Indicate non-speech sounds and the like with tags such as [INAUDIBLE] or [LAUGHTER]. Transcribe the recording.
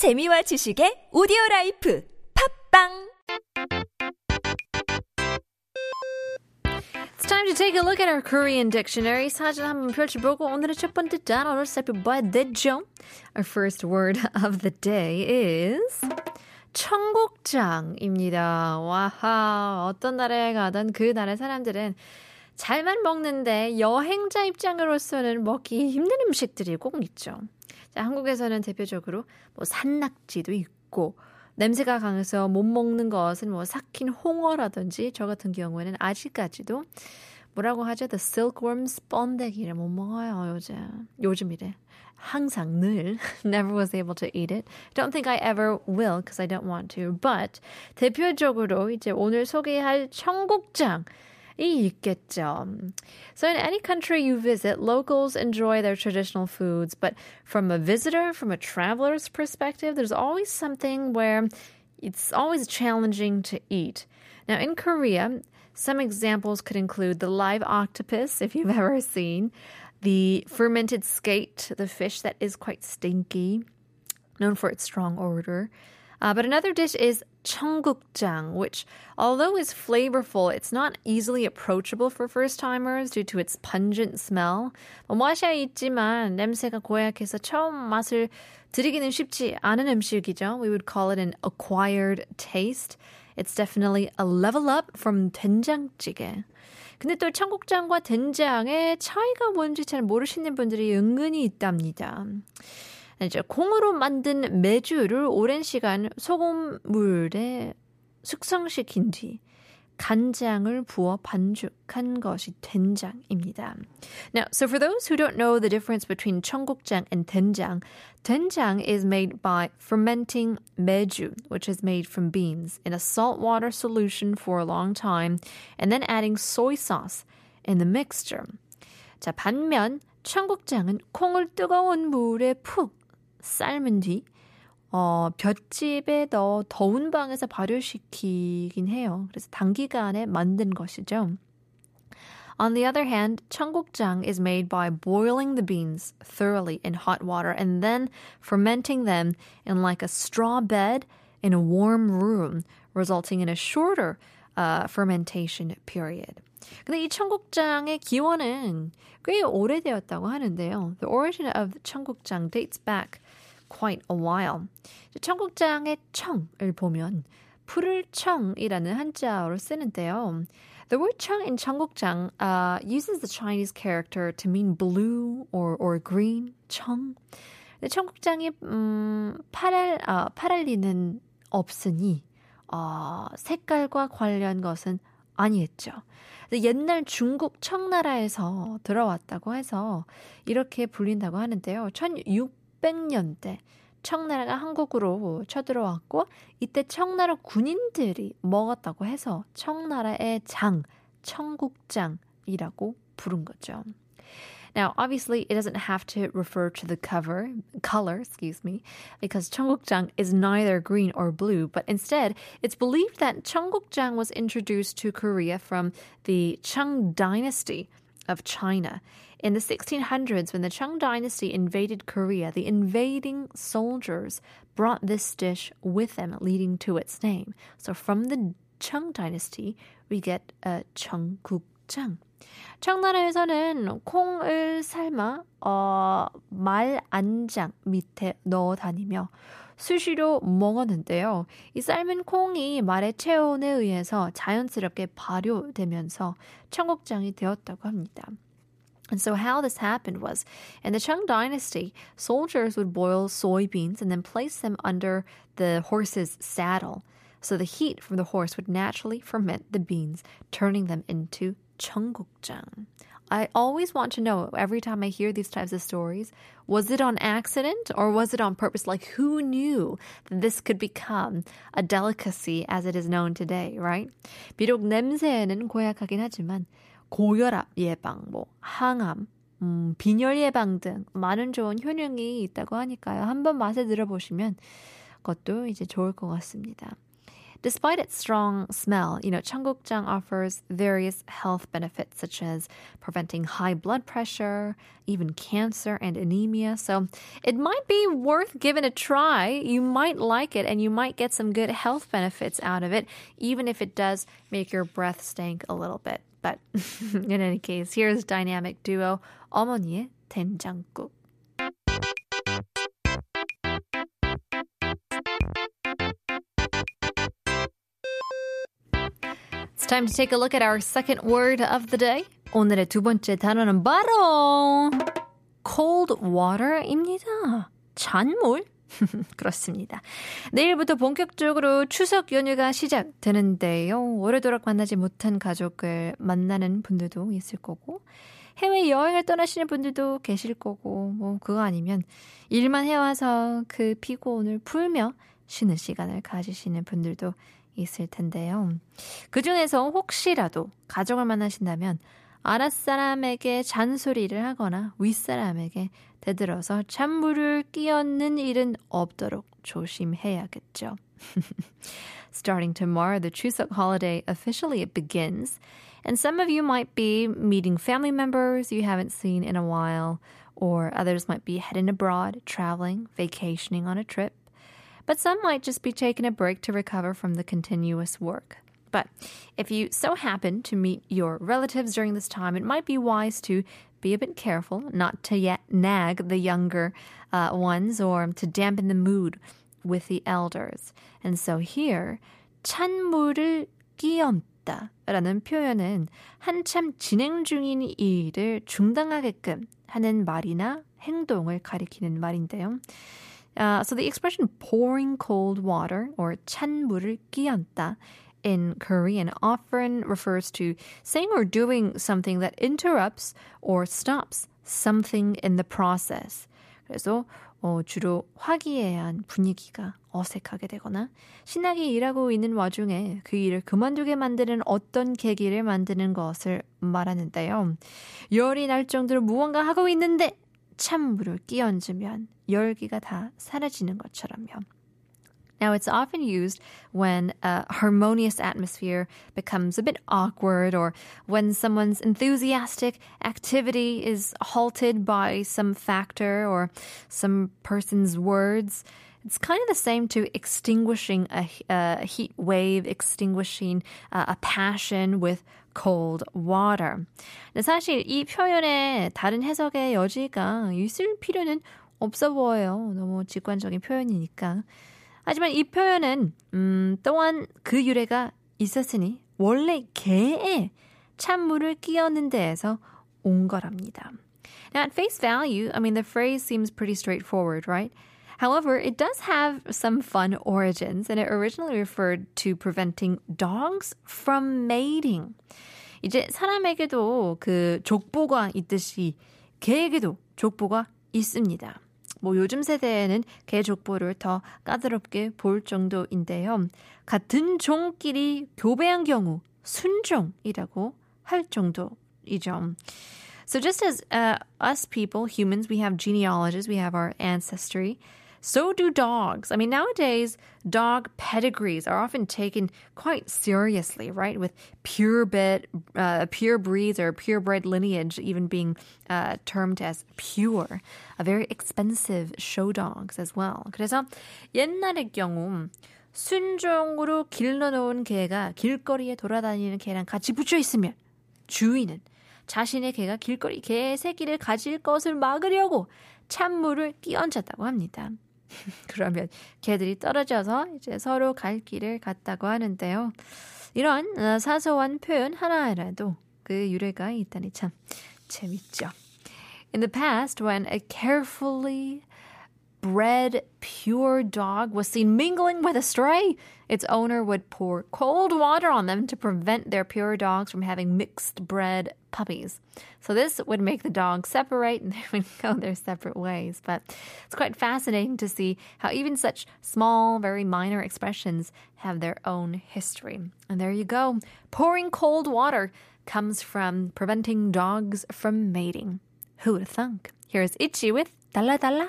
재미와 지식의 오디오 life 팟빵 It's time to take a look at our Korean dictionary. 사전 한번 펼쳐보고 오늘의 첫 번째 단어를 살펴봐야 되죠. Our first word of the day is 청국장입니다. 와하, 어떤 나라에 가든 그 나라 사람들은 잘만 먹는데 여행자 입장으로서는 먹기 힘든 음식들이 꼭 있죠. 자, 한국에서는 대표적으로 뭐 산낙지도 있고 냄새가 강해서 못 먹는 것은 뭐 삭힌 홍어라든지 저 같은 경우에는 아직까지도 뭐라고 하죠? The silkworms 번데기를 못 먹어요, 요즘. 요즘이래. 항상 늘 [LAUGHS] never was able to eat it. Don't think I ever will because I don't want to. But 대표적으로 이제 오늘 소개할 청국장 있겠죠. So in any country you visit, locals enjoy their traditional foods, but from a visitor, from a traveler's perspective, there's always something where it's always challenging to eat. Now in Korea, some examples could include the live octopus, if you've ever [LAUGHS] seen, the fermented skate, the fish that is quite stinky, known for its strong odor. Uh, but another dish is 청국장, which, although is flavorful, it's not easily approachable for first-timers due to its pungent smell. 뭐 맛이 있지만 냄새가 고약해서 처음 맛을 들이기는 쉽지 않은 음식이죠. We would call it an acquired taste. It's definitely a level up from 된장찌개. 근데 또 청국장과 된장의 차이가 뭔지 잘 모르시는 분들이 은근히 있답니다. 이제 콩으로 만든 메주를 오랜 시간 소금물에 숙성시킨 뒤 간장을 부어 반죽한 것이 된장입니다. Now, so for those who don't know the difference between 청국장 and 된장, 된장 is made by fermenting meju, which is made from beans, in a saltwater solution for a long time, and then adding soy sauce in the mixture. 자, 반면 청국장은 콩을 뜨거운 물에 푹 삶은 뒤 어, 볏짚에 넣어 더운 방에서 발효시키긴 해요. 그래서 단기간에 만든 것이죠. On the other hand, 청국장 is made by boiling the beans thoroughly in hot water and then fermenting them in like a straw bed in a warm room, resulting in a shorter uh, fermentation period. 근데 이 청국장의 기원은 꽤 오래되었다고 하는데요. The origin of 청국장 dates back quite a while. 청국장의 청을 보면 푸를 청이라는 한자어로 쓰는데요. The word 청 in 청국장 uh, uses the Chinese character to mean blue or, or green, 청. 청국장이 음, 파랄, 어, 파랄리는 없으니 어, 색깔과 관련 것은 아니겠죠. 옛날 중국 청나라에서 들어왔다고 해서 이렇게 불린다고 하는데요. 1600 년대 청나라가 한국으로 쳐들어왔고 이때 청나라 군인들이 먹었다고 해서 청나라의 장, 청국장이라고 부른 거죠. Now, obviously, it doesn't have to refer to the cover, color, excuse me, because 청국장 is neither green or blue, but instead, it's believed that 청국장 was introduced to Korea from the Chang dynasty of China. In the 1600s, when the Chang dynasty invaded Korea, the invading soldiers brought this dish with them, leading to its name. So from the Chang dynasty, we get a 청국장. 청나라에서는 콩을 삶아 어, 말 안장 밑에 넣어 다니며 수시로 먹었는데요. 이 삶은 콩이 말의 체온에 의해서 자연스럽게 발효되면서 청국장이 되었다고 합니다. And so, how this happened was in the Cheng Dynasty, soldiers would boil soybeans and then place them under the horse's saddle. So, the heat from the horse would naturally ferment the beans, turning them into 청국장. I always want to know every time I hear these types of stories was it on accident or was it on purpose? Like, who knew that this could become a delicacy as it is known today, right? 비록 냄새는 고약하긴 하지만 고혈압 예방, 뭐, 항암, 음, 빈혈 예방 등 많은 좋은 효능이 있다고 하니까요. 한번 맛에 들어보시면 그것도 이제 좋을 것 같습니다. Despite its strong smell, you know, 청국장 offers various health benefits such as preventing high blood pressure, even cancer and anemia. So it might be worth giving a try. You might like it and you might get some good health benefits out of it, even if it does make your breath stink a little bit. But [LAUGHS] in any case, here's dynamic duo 어머니의 된장국. Time to take a look at our second word of the day. 오늘의 두 번째 단어는 바로 cold water입니다. 찬물? [LAUGHS] 그렇습니다. 내일부터 본격적으로 추석 연휴가 시작되는데요. 오래도록 만나지 못한 가족을 만나는 분들도 있을 거고, 해외 여행을 떠나시는 분들도 계실 거고, 뭐, 그거 아니면 일만 해와서 그 피곤을 풀며 쉬는 시간을 가지시는 분들도 있을 텐데요. 그 중에서 혹시라도 가족을 만나신다면 아랫사람에게 잔소리를 하거나 윗사람에게 대들어서 찬물을 끼얹는 일은 없도록 조심해야겠죠. [LAUGHS] Starting tomorrow, the Chuseok holiday officially begins, and some of you might be meeting family members you haven't seen in a while, or others might be heading abroad, traveling, vacationing on a trip but some might just be taking a break to recover from the continuous work. But if you so happen to meet your relatives during this time, it might be wise to be a bit careful not to yet nag the younger uh, ones or to dampen the mood with the elders. And so here, 찬물을 끼얹다 라는 표현은 한참 진행 중인 일을 중단하게끔 하는 말이나 행동을 가리키는 말인데요. Uh, so the expression pouring cold water or 찬물을 끼얹다 in Korean often refers to saying or doing something that interrupts or stops something in the process. 그래서 어, 주로 화기애애한 분위기가 어색하게 되거나 신나게 일하고 있는 와중에 그 일을 그만두게 만드는 어떤 계기를 만드는 것을 말하는데요. 열이 날 정도로 무언가 하고 있는데 찬물을 끼얹으면 열기가 다 사라지는 것처럼요. Now, it's often used when a harmonious atmosphere becomes a bit awkward or when someone's enthusiastic activity is halted by some factor or some person's words. It's kind of the same to extinguishing a, a heat wave, extinguishing uh, a passion with cold water. 사실 이 표현에 다른 해석의 여지가 있을 필요는 없어 보여요. 너무 직관적인 표현이니까. 하지만 이 표현은 음, 또한 그 유래가 있었으니 원래 개에 찬물을 끼얹는 데에서 온 거랍니다. Now, at face value, I mean, the phrase seems pretty straightforward, right? However, it does have some fun origins, and it originally referred to preventing dogs from mating. 이제 사람에게도 그 족보가 있듯이 개에게도 족보가 있습니다. 뭐 요즘 세대에는 개 족보를 더 까다롭게 볼 정도인데요. 같은 종끼리 교배한 경우 순종이라고 할 정도이죠. So just as uh, us people, humans, we have genealogies, we have our ancestry. So do dogs. I mean, nowadays, dog pedigrees are often taken quite seriously, right? With purebred, uh, pure breeds or purebred lineage even being uh, termed as pure. A very expensive show dogs as well. 그래서 옛날의 경우 순종으로 길러놓은 개가 길거리에 돌아다니는 개랑 같이 붙여 있으면 주인은 자신의 개가 길거리 개 새끼를 가질 것을 막으려고 찬물을 끼얹었다고 합니다. [LAUGHS] 그러면 개들이 떨어져서 이제 서로 갈 길을 갔다고 하는데요. 이런 사소한 표현 하나라도 그 유래가 있다니 참 재밌죠. In the past, when a carefully bred pure dog was seen mingling with a stray, its owner would pour cold water on them to prevent their pure dogs from having mixed bred puppies. So this would make the dogs separate and [LAUGHS] they would go their separate ways. But it's quite fascinating to see how even such small, very minor expressions have their own history. And there you go. Pouring cold water comes from preventing dogs from mating. Who would have thunk? Here's Itchy with Dalla Dalla.